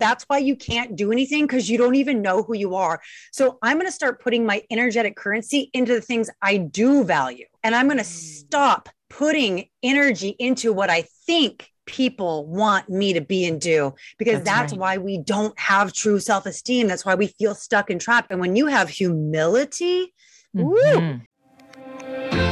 That's why you can't do anything because you don't even know who you are. So I'm going to start putting my energetic currency into the things I do value. And I'm going to Mm. stop putting energy into what I think people want me to be and do because That's that's, right. why we don't have true self-esteem that's why we feel stuck and trapped and when you have humility woo, Mhm. Hey,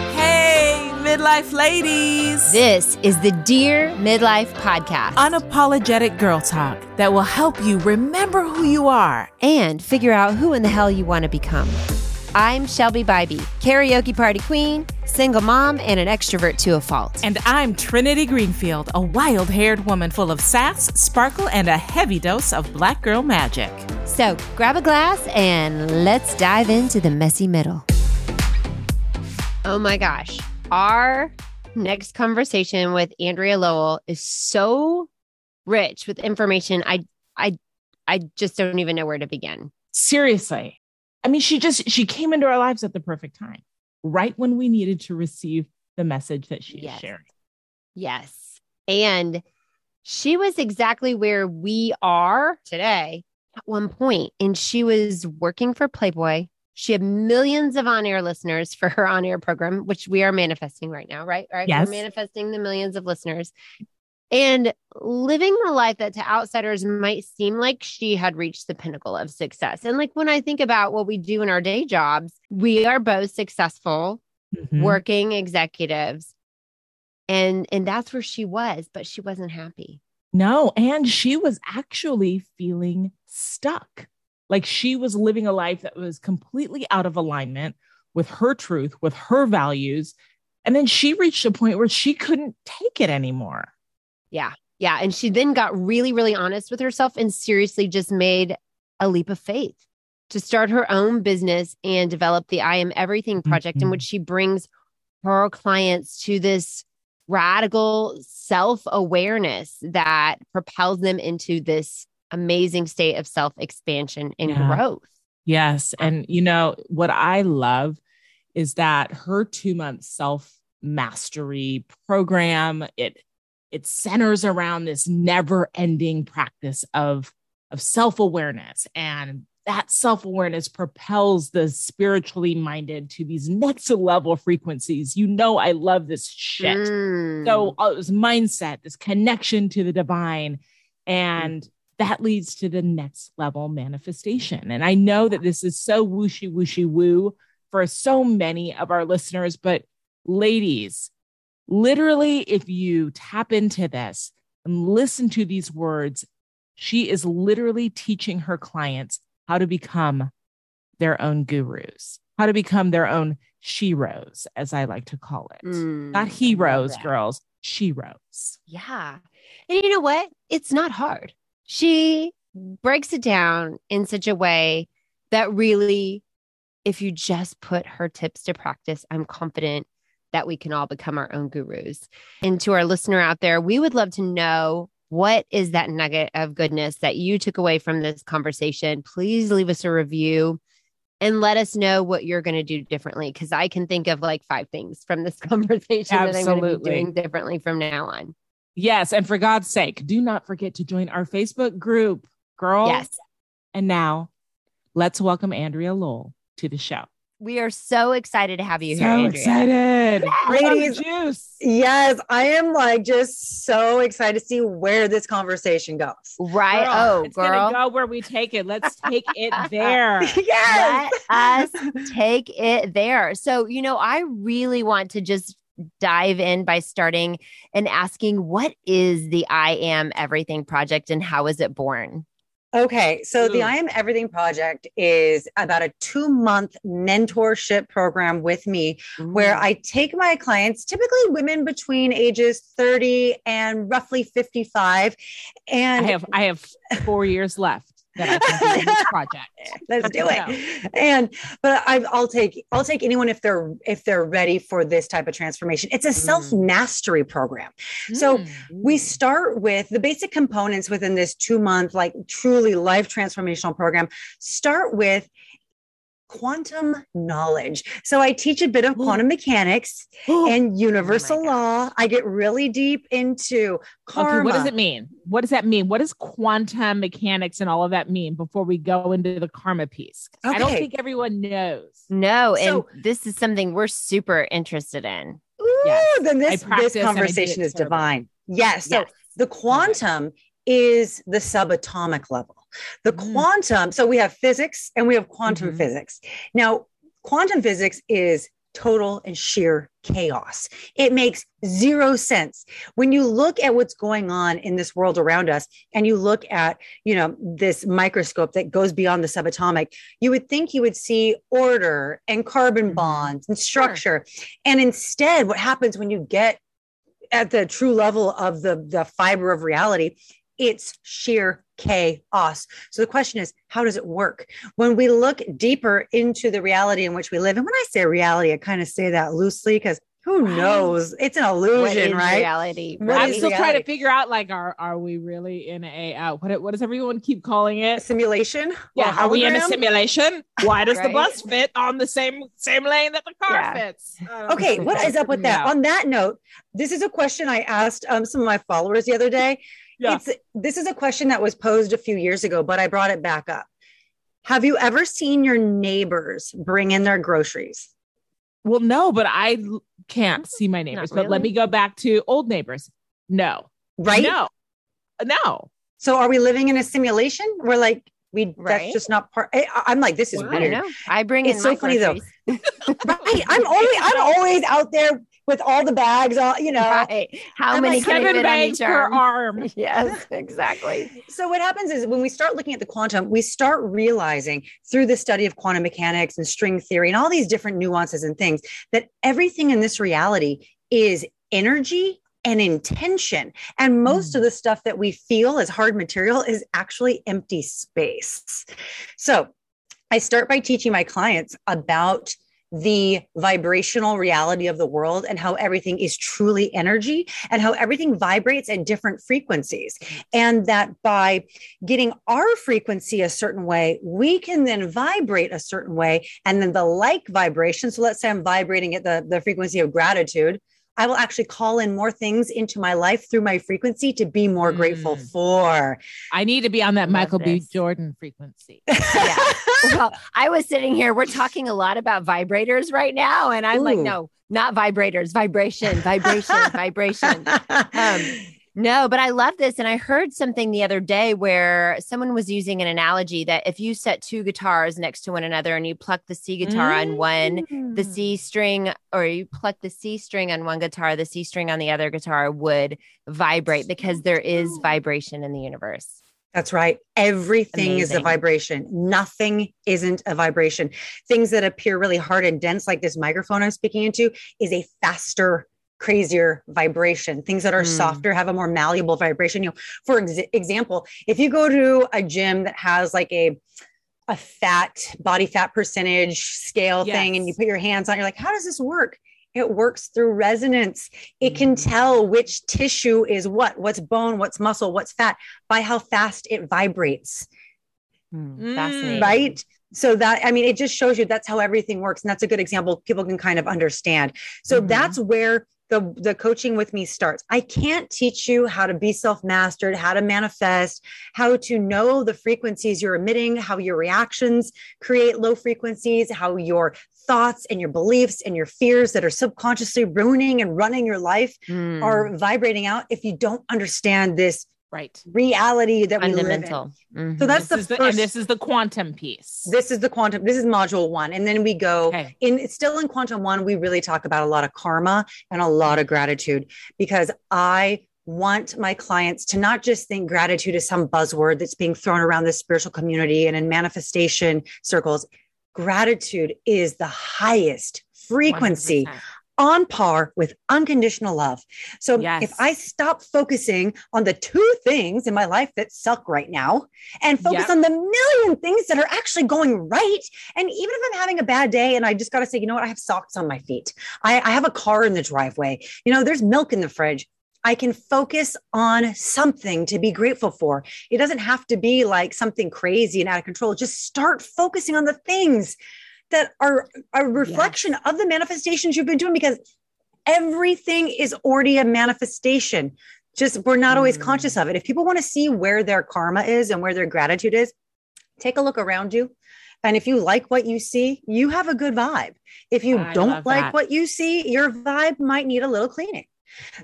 midlife ladies. This is the Dear Midlife Podcast. Unapologetic girl talk that will help you remember who you are. and figure out who in the hell you want to become. I'm Shelby Bybee, karaoke party queen, single mom, and an extrovert to a fault. And I'm Trinity Greenfield, a wild haired woman full of sass, sparkle, and a heavy dose of black girl magic. So grab a glass and let's dive into the messy middle. Oh my gosh. Our next conversation with Andrea Lowell is so rich with information. I I I just don't even know where to begin. Seriously. I mean, she just she came into our lives at the perfect time, right when we needed to receive the message that she Yes. is sharing. Yes. And she was exactly where we are today at one point. And she was working for Playboy. She had millions of on air listeners for her on air program, which we are manifesting right now, right? Right. Yes. We're manifesting the millions of listeners and living the life that to outsiders might seem like she had reached the pinnacle of success. And like when I think about what we do in our day jobs, we are both successful Mhm. working executives and and that's where she was but she wasn't happy No, and she was actually feeling stuck. Like she was living a life that was completely out of alignment with her truth, with her values. And then she reached a point where she couldn't take it anymore. yeah yeah and she then got really really honest with herself and seriously just made a leap of faith to start her own business and develop the i am everything project in Mhm. which she brings her clients to this radical self-awareness that propels them into this amazing state of self-expansion and Yeah. growth Yes. And, you know, what I love is that her two month self mastery program, it, it centers around this never ending practice of, of self awareness. And that self awareness propels the spiritually minded to these next level frequencies. You know, I love this shit. Mm. So uh, this mindset, this connection to the divine, and that leads to the next level manifestation. And I know that this is so whooshy whooshy woo for so many of our listeners, but ladies, literally, if you tap into this and listen to these words, she is literally teaching her clients how to become their own gurus, how to become their own sheroes, as I like to call it. Mm, Not heroes, girls, sheroes. Yeah. And you know what? It's not hard. She breaks it down in such a way that really, if you just put her tips to practice, I'm confident that we can all become our own gurus. And to our listener out there, we would love to know what is that nugget of goodness that you took away from this conversation. Please leave us a review and let us know what you're going to do differently. Cause I can think of like five things from this conversation that I'm going to be doing differently from now on. Yes. And for God's sake, do not forget to join our Facebook group, girl. Yes. And now let's welcome Andrea Lowell to the show. We are so excited to have you so here, Andrea. excited. Bring on the Ladies, juice. yes i am like just so excited to see where this conversation goes Right. Girl, oh, it's girl. gonna go where we take it. Let's take it there. yes Let us take it there. So, you know, I really want to just dive in by starting and asking what is the I Am Everything project and how is it born? Okay, so the I Am Everything Project is about a two month mentorship program with me where Mm. I take my clients, typically women between ages 30 and roughly 55. And I And have I have four years left that I can do this project. let's do it. And but I, I'll take I'll take anyone if they're if they're ready for this type of transformation. It's a self mastery program. So Mm. we start with the basic components within this two month, like truly life transformational program. Start with quantum knowledge. So I teach a bit of quantum mechanics and oh universal Oh law. I get really deep into karma. Okay, what does it mean? What does that mean? What does quantum mechanics and all of that mean before we go into the karma piece? 'Cause I don't think everyone knows. No, and this is something we're super interested in. Ooh, Yes. then this, this and I do conversation is terribly. divine. Yes. So Yes. the quantum is the subatomic level. The Mm. quantum, so we have physics and we have quantum Mhm. physics. Now, quantum physics is total and sheer chaos. It makes zero sense. When you look at what's going on in this world around us and you look at, you know, this microscope that goes beyond the subatomic, you would think you would see order and carbon Mhm. bonds and structure. And instead, what happens when you get at the true level of the the fiber of reality it's sheer chaos so the question is how does it work when we look deeper into the reality in which we live and when i say reality i kind of say that loosely because who Right. knows it's an illusion is right reality? What I'm is still trying to figure out like are are we really in a uh, what what does everyone keep calling it? simulation Yeah, Or are we in a simulation? Why does the bus fit on the same same lane that the car Yeah. fits? Okay what is up with that Yeah. on that note this is a question i asked um, some of my followers the other day Yeah. it's this is a question that was posed a few years ago but i brought it back up have you ever seen your neighbors bring in their groceries Well, no, but I can't see my neighbors. But let me go back to old neighbors. No, right No, no. so are we living in a simulation we're like we that's just not part eh, I, i'm like this is Wow. I weird don't know. I bring It's in so my funny, though. right i'm always i'm always out there with all the bags all you know Right. How I'm many like, can Seven bags per arm? arm. Yes, exactly. So what happens is when we start looking at the quantum, we start realizing through the study of quantum mechanics and string theory and all these different nuances and things that everything in this reality is energy and intention. And most of mm. the stuff that we feel as hard material is actually empty space. So I start by teaching my clients about the vibrational reality of the world and how everything is truly energy and how everything vibrates at different frequencies. And that by getting our frequency a certain way, we can then vibrate a certain way. And then the like vibration. So let's say I'm vibrating at the, the frequency of gratitude. I will actually call in more things into my life through my frequency to be more grateful Mm. for. I need to be on that Love Michael B. Jordan frequency. Yeah. well, I was sitting here. We're talking a lot about vibrators right now, and I'm like, no, not vibrators. Vibration, vibration, vibration. Um, No, but I love this. And I heard something the other day where someone was using an analogy that if you set two guitars next to one another and you pluck the C guitar on one, the Mm. C string, or you pluck the C string on one guitar, the C string on the other guitar would vibrate because there is vibration in the universe. That's right. Everything is a vibration. Nothing isn't a vibration. Things that appear really hard and dense, like this microphone I'm speaking into, is a faster, crazier vibration. Things that are Mm. softer have a more malleable vibration. You know, for ex- example, if you go to a gym that has like a a fat body fat percentage scale thing and you put your hands on, it, you're like, how does this work? It works through resonance. It can Mm. tell which tissue is what, what's bone, what's muscle, what's fat by how fast it vibrates, Mm. Fascinating. right? So that I mean, it just shows you that's how everything works, and that's a good example people can kind of understand. So Mhm. that's where the the coaching with me starts. I can't teach you how to be self mastered, how to manifest, how to know the frequencies you're emitting, how your reactions create low frequencies, how your thoughts and your beliefs and your fears that are subconsciously ruining and running your life Mm. are vibrating out if you don't understand this Right. reality that we live in. fundamental. Mhm. So that's this the is the, first. and this is the quantum piece. this is the quantum. This is module one, and then we go okay. in. It's still in quantum one. We really talk about a lot of karma and a lot of gratitude because I want my clients to not just think gratitude is some buzzword that's being thrown around the spiritual community and in manifestation circles. Gratitude is the highest frequency 100%. On par with unconditional love. So Yes. if I stop focusing on the two things in my life that suck right now and focus Yep. on the million things that are actually going right, and even if I'm having a bad day and I just got to say, you know what, I have socks on my feet, I, I have a car in the driveway, you know, there's milk in the fridge. I can focus on something to be grateful for. It doesn't have to be like something crazy and out of control. Just start focusing on the things that are a reflection yes. of the manifestations you've been doing because everything is already a manifestation. Just we're not always mm. conscious of it. If people want to see where their karma is and where their gratitude is, take a look around you. And if you like what you see, you have a good vibe. If you I don't like that. what you see, your vibe might need a little cleaning.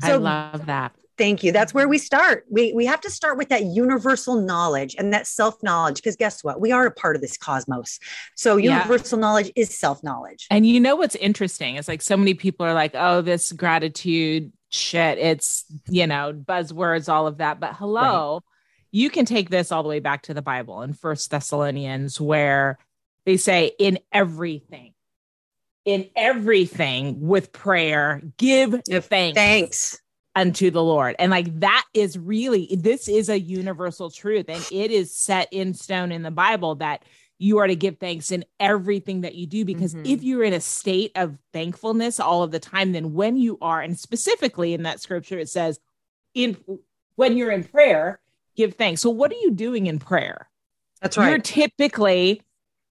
So I love that. Thank you. That's where we start. We we have to start with that universal knowledge and that self knowledge because guess what? We are a part of this cosmos. So universal yeah. knowledge is self knowledge. And you know what's interesting? It's like so many people are like, "Oh, this gratitude shit. It's you know buzzwords, all of that." But hello, right. you can take this all the way back to the Bible in First Thessalonians, where they say, "In everything." In everything with prayer, give thanks. Thanks unto the Lord. And like that is really, this is a universal truth. And it is set in stone in the Bible that you are to give thanks in everything that you do. Because mm-hmm. if you're in a state of thankfulness all of the time, then when you are, and specifically in that scripture, it says, in when you're in prayer, give thanks. So what are you doing in prayer? That's right. You're typically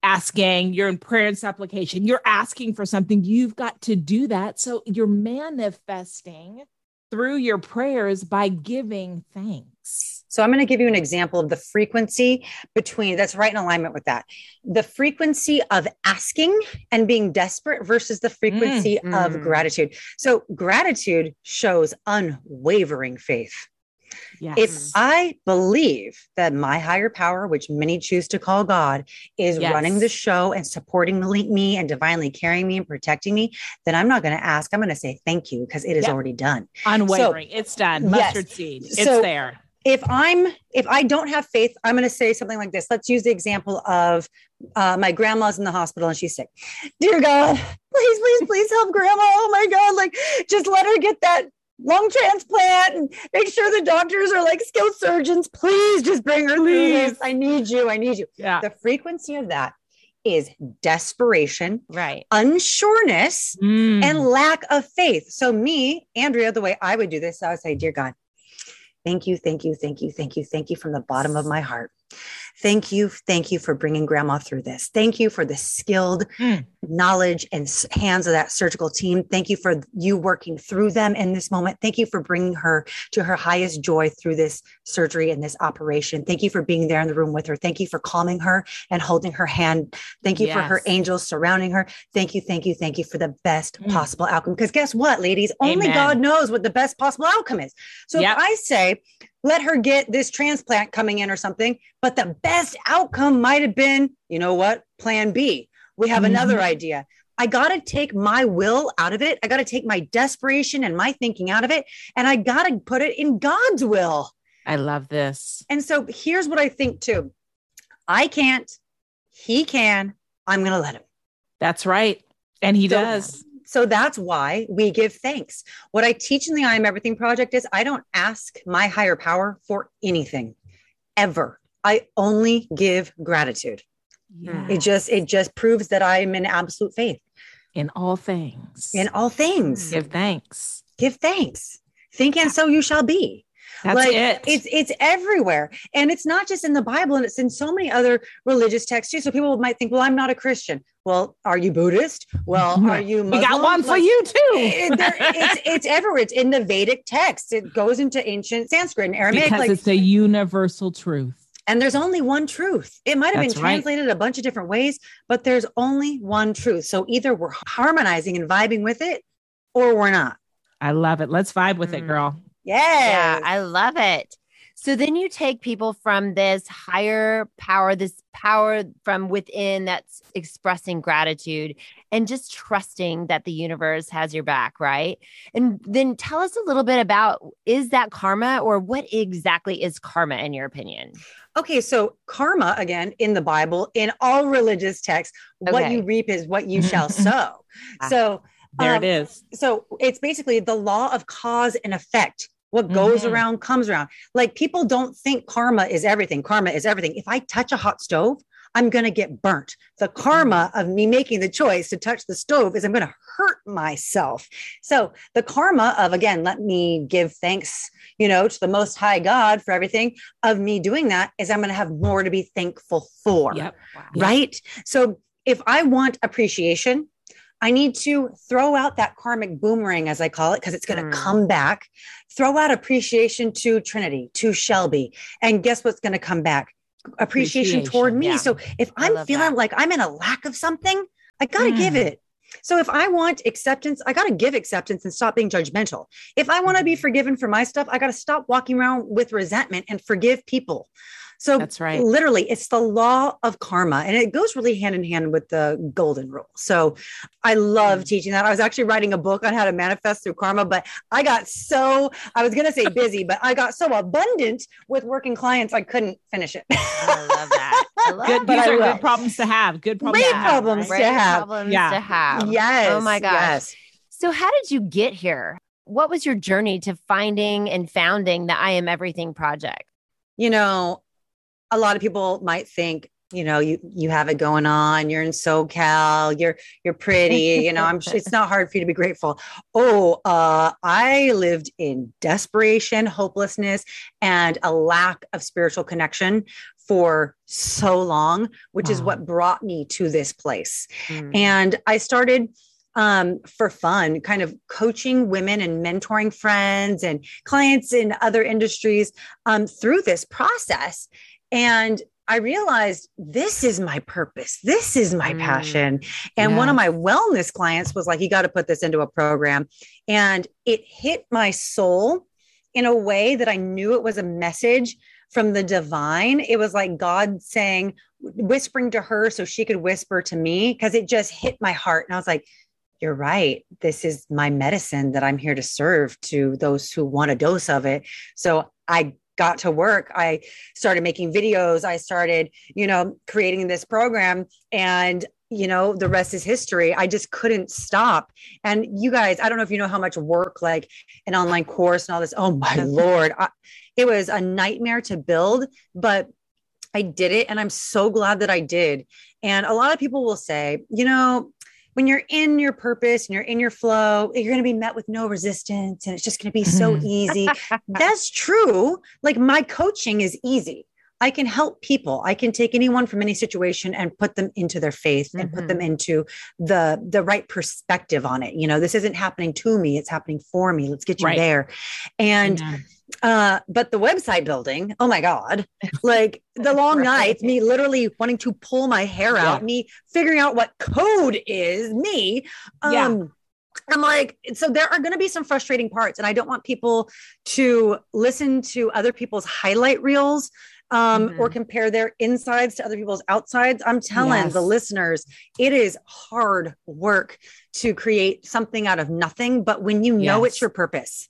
asking, you're in prayer and supplication, you're asking for something. You've got to do that. So you're manifesting through your prayers by giving thanks. So I'm going to give you an example of the frequency between that's right in alignment with that. The frequency of asking and being desperate versus the frequency mm, of gratitude. So gratitude shows unwavering faith. Yes. If I believe that my higher power, which many choose to call God, is yes. running the show and supporting me and divinely carrying me and protecting me, then I'm not going to ask. I'm going to say thank you because it is yep. already done. Unwavering. So, it's done. Mustard yes. seed. It's so, there if i'm if i don't have faith i'm going to say something like this let's use the example of uh, my grandma's in the hospital and she's sick dear god please please please help grandma oh my god like just let her get that lung transplant and make sure the doctors are like skilled surgeons. Please just bring her. Please. I need you. I need you. Yeah. The frequency of that is desperation, right? Unsureness mm. and lack of faith. So, me, Andrea, the way I would do this, I would say, Dear God, thank you, thank you, thank you, thank you, thank you from the bottom of my heart. Thank you. Thank you for bringing grandma through this. Thank you for the skilled mm. knowledge and hands of that surgical team. Thank you for you working through them in this moment. Thank you for bringing her to her highest joy through this surgery and this operation. Thank you for being there in the room with her. Thank you for calming her and holding her hand. Thank you yes. for her angels surrounding her. Thank you. Thank you. Thank you for the best mm. possible outcome. Because guess what, ladies? Only Amen. God knows what the best possible outcome is. So yep. if I say, let her get this transplant coming in or something. But the best outcome might have been, you know what? Plan B. We have mm-hmm. another idea. I got to take my will out of it. I got to take my desperation and my thinking out of it. And I got to put it in God's will. I love this. And so here's what I think too I can't, he can. I'm going to let him. That's right. And he so, does. So that's why we give thanks. What I teach in the I Am Everything project is I don't ask my higher power for anything ever. I only give gratitude. Yeah. It just it just proves that I'm in absolute faith. In all things. In all things. Give thanks. Give thanks. Think and so you shall be. That's like, it. It's it's everywhere, and it's not just in the Bible, and it's in so many other religious texts too. So people might think, "Well, I'm not a Christian." Well, are you Buddhist? Well, are you? Muslim? We got one for you too. it, it's it's everywhere. It's in the Vedic text. It goes into ancient Sanskrit and Aramaic. Because like, it's a universal truth. And there's only one truth. It might have That's been translated right. a bunch of different ways, but there's only one truth. So either we're harmonizing and vibing with it, or we're not. I love it. Let's vibe with mm. it, girl. Yeah. Yeah, I love it. So then you take people from this higher power, this power from within that's expressing gratitude and just trusting that the universe has your back, right? And then tell us a little bit about is that karma or what exactly is karma in your opinion? Okay, so karma again in the Bible, in all religious texts, okay. what you reap is what you shall sow. Ah, so there um, it is. So it's basically the law of cause and effect what goes mm-hmm. around comes around. Like people don't think karma is everything. Karma is everything. If I touch a hot stove, I'm going to get burnt. The karma mm-hmm. of me making the choice to touch the stove is I'm going to hurt myself. So the karma of, again, let me give thanks, you know, to the most high God for everything of me doing that is I'm going to have more to be thankful for. Yep. Wow. Right. So if I want appreciation, I need to throw out that karmic boomerang, as I call it, because it's going to Mm. come back. Throw out appreciation to Trinity, to Shelby. And guess what's going to come back? Appreciation, toward me. yeah. So if I I'm feeling that. like I'm in a lack of something, I got to Mm. give it. So if I want acceptance, I got to give acceptance and stop being judgmental. If I want to be forgiven for my stuff, I got to stop walking around with resentment and forgive people. So That's right. literally, it's the law of karma, and it goes really hand in hand with the golden rule. So I love Mm. teaching that. I was actually writing a book on how to manifest through karma, but I got so I was going to say busy, but I got so abundant with working clients, I couldn't finish it. I love that. I love Good. but These are will. good problems to have. Good problems. Great to have, problems right? to have. problems Yeah. to have. yes. Oh my gosh. Yes. So, how did you get here? What was your journey to finding and founding the I Am Everything project? you know, a lot of people might think, you know, you you have it going on. You're in SoCal. You're you're pretty. You know, I'm. It's not hard for you to be grateful. Oh, uh, I lived in desperation, hopelessness, and a lack of spiritual connection for so long, which is what brought me to this place. Mm. And I started um, for fun, kind of coaching women and mentoring friends and clients in other industries um, through this process. And I realized this is my purpose. This is my Mm. passion. And one of my wellness clients was like, you got to put this into a program. And it hit my soul in a way that I knew it was a message from the divine. It was like God saying, whispering to her so she could whisper to me because it just hit my heart. And I was like, you're right. This is my medicine that I'm here to serve to those who want a dose of it. So I got to work. I started making videos. I started, you know, creating this program and you know the rest is history i just couldn't stop and you guys i don't know if you know how much work like an online course and all this oh my lord I, it was a nightmare to build but i did it and i'm so glad that i did and a lot of people will say you know when you're in your purpose and you're in your flow, you're going to be met with no resistance and it's just going to be so Mhm. easy. That's true. Like my coaching is easy. I can help people. I can take anyone from any situation and put them into their faith and put them into the the right perspective on it. You know, this isn't happening to me, it's happening for me. Let's get you Right. there. And. Uh but the website building oh my god like the long Right. nights me literally wanting to pull my hair out Yeah. me figuring out what code is me um Yeah. I'm like, so there are going to be some frustrating parts, and I don't want people to listen to other people's highlight reels um, Mhm. or compare their insides to other people's outsides. I'm telling Yes. the listeners, it is hard work to create something out of nothing. But when you know it's your purpose,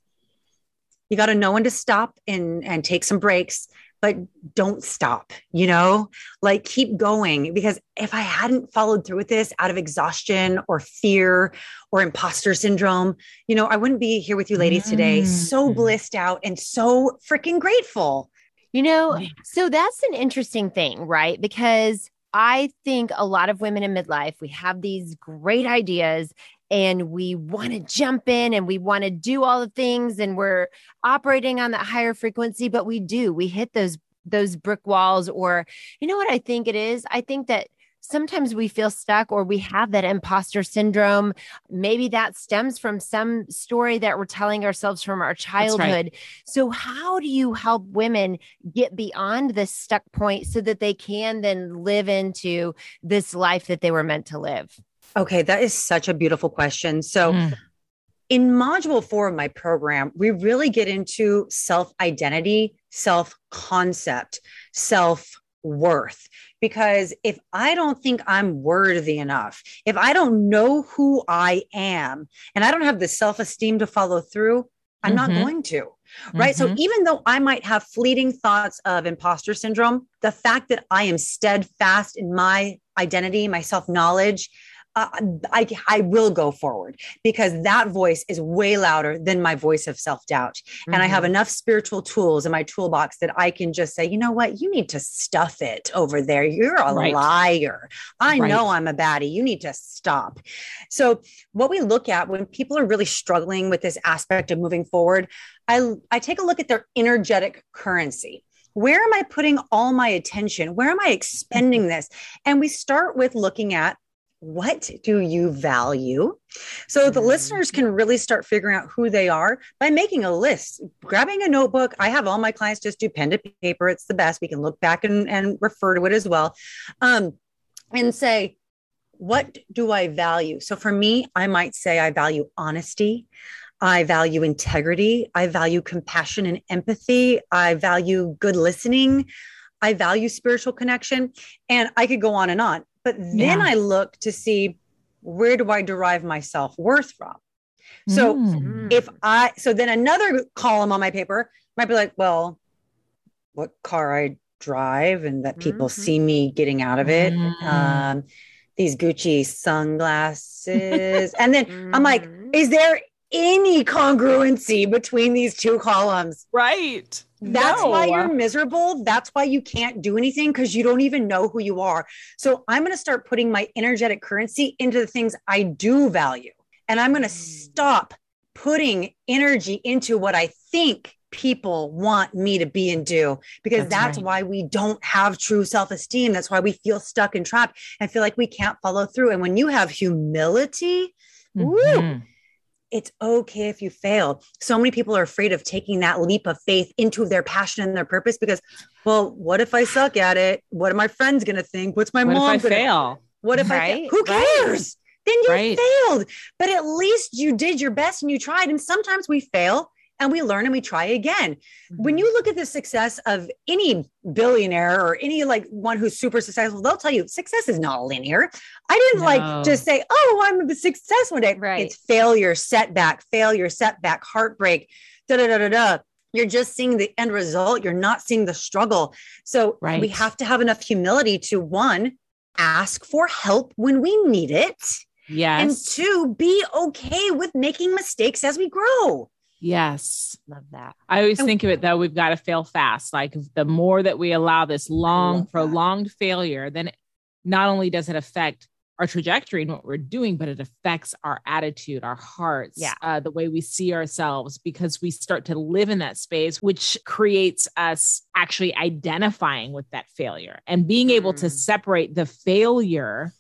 you got to know when to stop and and take some breaks but don't stop you know like keep going because if i hadn't followed through with this out of exhaustion or fear or imposter syndrome you know i wouldn't be here with you ladies today so Mm. blissed out and so freaking grateful You know, so that's an interesting thing, right? Because I think a lot of women in midlife, we have these great ideas and we want to jump in and we want to do all the things and we're operating on that higher frequency, but we do, we hit those those brick walls or you know what I think it is? I think that sometimes we feel stuck or we have that imposter syndrome. Maybe that stems from some story that we're telling ourselves from our right. childhood. So, how do you help women get beyond this stuck point so that they can then live into this life that they were meant to live? Okay that is such a beautiful question so Mm. in module four of my program, we really get into self identity, self concept, self worth. Because if I don't think I'm worthy enough, if I don't know who I am, and I don't have the self esteem to follow through, I'm not Mhm. going to. Right. So Mhm. even though I might have fleeting thoughts of imposter syndrome, the fact that I am steadfast in my identity, my self knowledge, uh, I, I will go forward because that voice is way louder than my voice of self doubt. And I have enough spiritual tools in my toolbox that I can just say, you know what? You need to stuff it over there. You're a Right. liar. I Right. know I'm a baddie. You need to stop. So, what we look at when people are really struggling with this aspect of moving forward, I, I take a look at their energetic currency. Where am I putting all my attention? Where am I expending this? And we start with looking at what do you value? So the listeners can really start figuring out who they are by making a list, grabbing a notebook. I have all my clients just do pen to paper. It's the best. We can look back and, and refer to it as well. Um, and say, what do I value? So for me, I might say I value honesty. I value integrity. I value compassion and empathy. I value good listening. I value spiritual connection. And I could go on and on. But then Yeah. I look to see where do I derive my self worth from? So Mm. if I, so then another column on my paper might be like, well, what car I drive and that people Mhm. see me getting out of it. Mm. Um, these Gucci sunglasses. and then I'm like, Mhm. is there any congruency between these two columns? right. That's No. why you're miserable. That's why you can't do anything because you don't even know who you are. So I'm going to start putting my energetic currency into the things I do value. And I'm going to Mm. stop putting energy into what I think people want me to be and do because That's that's, right. why we don't have true self-esteem that's why we feel stuck and trapped and feel like we can't follow through and when you have humility woo, Mhm. It's okay if you fail. So many people are afraid of taking that leap of faith into their passion and their purpose because, well, what if I suck at it? What are my friends going to think? What's my What mom going to fail? What if I fail? Who right. cares? Then you Right. failed. But at least you did your best and you tried. And sometimes we fail and we learn and we try again. When mm-hmm. you look at the success of any billionaire or any like one who's super successful, they'll tell you success is not linear. I didn't No. like just say, oh, I'm a success one day. Right. It's failure, setback, failure, setback, heartbreak, da da da da da. You're just seeing the end result. You're not seeing the struggle. So right. we have to have enough humility to one, ask for help when we need it. Yes. And two, be okay with making mistakes as we grow. Yes. Love that. I always And- think of it though, we've got to fail fast. Like the more that we allow this long, love that. prolonged failure, then not only does it affect our trajectory and what we're doing, but it affects our attitude, our hearts, Yeah. uh, the way we see ourselves, because we start to live in that space, which creates us actually identifying with that failure and being able to Mm. separate the failure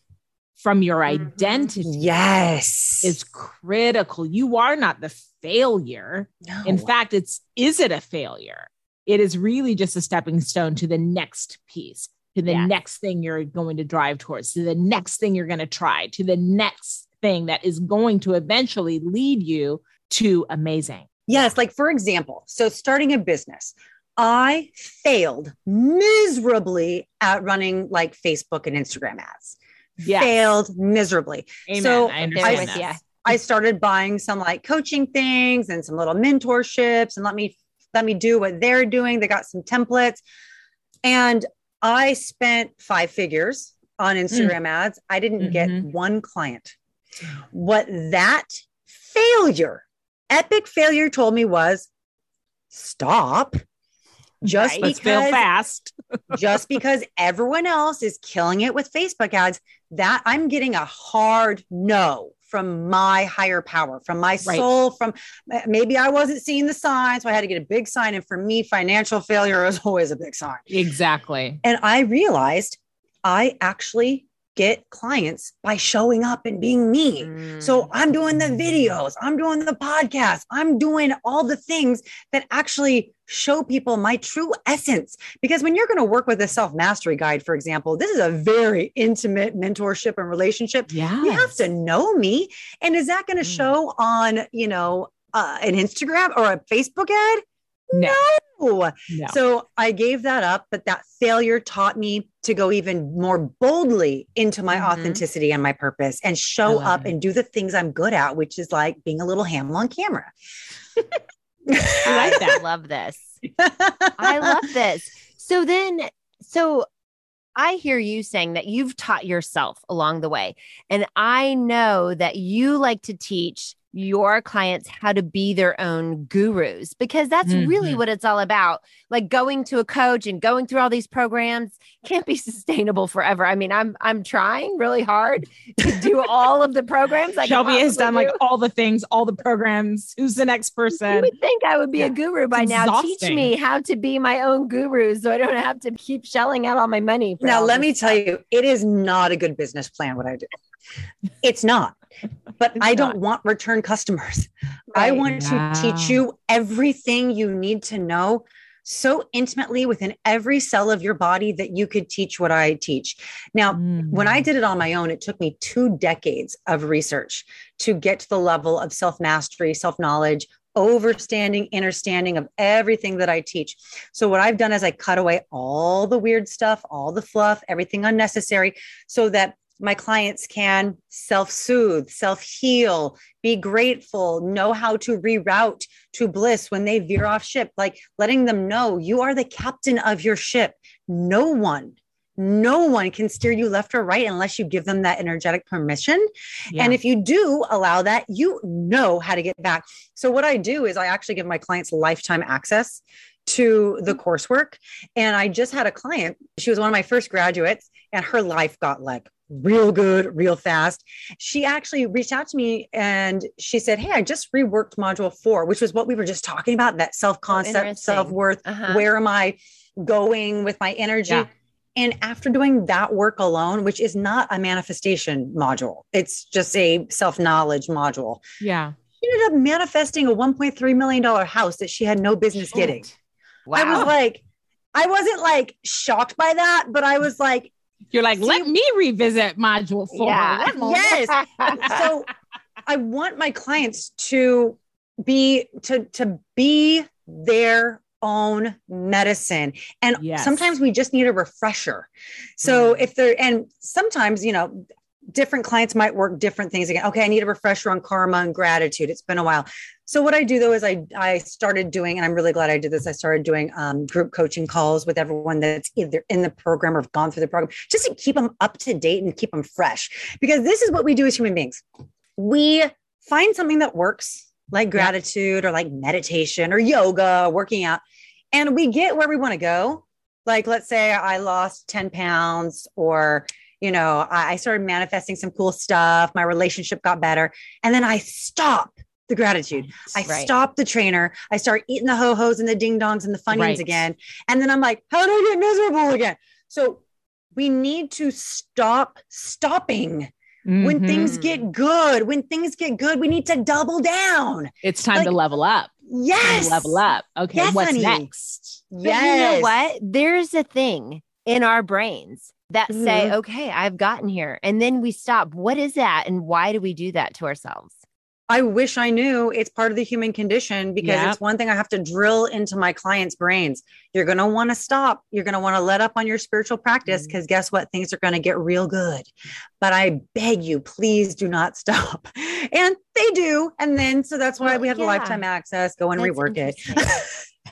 from your Mhm. identity Yes. is critical. You are not the failure. no. In fact, it's is it a failure? It is really just a stepping stone to the next piece, to the Yes. next thing you're going to drive towards, to the next thing you're going to try, to the next thing that is going to eventually lead you to amazing. Yes, like for example, so starting a business, I failed miserably at running like Facebook and Instagram ads. Yes. Failed miserably. Amen. So, I there understand with that. I started buying some like coaching things and some little mentorships and let me let me do what they're doing. They got some templates. And I spent five figures on Instagram ads. I didn't get Mhm. one client. What that failure, epic failure told me was stop. Just Right. Because fast. just because everyone else is killing it with Facebook ads, that I'm getting a hard no from my higher power, from my Right. soul, from eh, maybe I wasn't seeing the signs. So I had to get a big sign. And for me, financial failure is always a big sign. Exactly. And I realized I actually get clients by showing up and being me. Mm. So I'm doing the videos, I'm doing the podcast, I'm doing all the things that actually show people my true essence. Because when you're going to work with a self mastery guide, for example, this is a very intimate mentorship and relationship. Yeah. You have to know me. And is that going to Mm. show on, you know, uh, an Instagram or a Facebook ad? No. No. No. So I gave that up, but that failure taught me to go even more boldly into my Mhm. authenticity and my purpose and show up it. and do the things I'm good at, which is like being a little ham on camera. I like that. love this. I love this. So then, so I hear you saying that you've taught yourself along the way. And I know that you like to teach your clients how to be their own gurus because that's really Mhm. what it's all about. Like going to a coach and going through all these programs can't be sustainable forever. I mean, I'm I'm trying really hard to do all of the programs. I can Shelby has possibly done like all the things, all the programs. Who's the next person? You would think I would be Yeah. a guru by now. Teach me how to be my own guru so I don't have to keep shelling out all my money. now, let this me tell you, it is not a good business plan what I do. It's not. But It's I don't not. want return customers. I Right. want to teach you everything you need to know so intimately within every cell of your body that you could teach what I teach. Now, when I Mm. did it on my own, it took me two decades of research to get to the level of self mastery, self knowledge, overstanding, understanding of everything that I teach. So, what I've done is I cut away all the weird stuff, all the fluff, everything unnecessary, so that my clients can self soothe, self heal, be grateful, know how to reroute to bliss when they veer off ship, like letting them know you are the captain of your ship. No one, no one can steer you left or right unless you give them that energetic permission. Yeah. And if you do allow that, you know how to get back. So, what I do is I actually give my clients lifetime access to the coursework. And I just had a client, she was one of my first graduates, and her life got like real good, real fast. She actually reached out to me and she said, Hey, I just reworked module four, which was what we were just talking about that self concept, interesting. self worth. Uh-huh. Where am I going with my energy? Yeah. And after doing that work alone, which is not a manifestation module, it's just a self knowledge module, yeah. she ended up manifesting a $1.3 million house that she had no business getting. Wow. I was like, I wasn't like shocked by that, but I was like, You're like, See- let me revisit module four. Yeah. Yes. so I want my clients to be to to be their own medicine and Yes. sometimes we just need a refresher so Mm. if they're and sometimes you know different clients might work different things again. Okay i need a refresher on karma and gratitude. It's been a while. So what i do though is i i started doing and i'm really glad i did this. I started doing um, group coaching calls with everyone that's either in the program or have gone through the program just to keep them up to date and keep them fresh. Because this is what we do as human beings. We find something that works like gratitude or like meditation or yoga working out and we get where we want to go. Like let's say i lost 10 pounds or you know I, I started manifesting some cool stuff my relationship got better and then i stop the gratitude I Right. stop the trainer. I start eating the ho hos and the ding dongs and the funyuns Right. again. And then I'm like, how do I get miserable again? So we need to stop stopping when Mhm. things get good. When things get good, we need to double down. it's time to level up. Time Yes. level up. Okay, Yes, what's honey. next? But you know what? There's a thing in our brains that say, Mhm. okay, I've gotten here. And then we stop. What is that? And why do we do that to ourselves? I wish I knew it's part of the human condition because Yep. it's one thing I have to drill into my clients' brains. You're going to want to stop. You're going to want to let up on your spiritual practice because guess what? Things are going to get real good. But I beg you, please do not stop. And they do. And then, so that's why Well, we have the lifetime access. Go and That's rework it.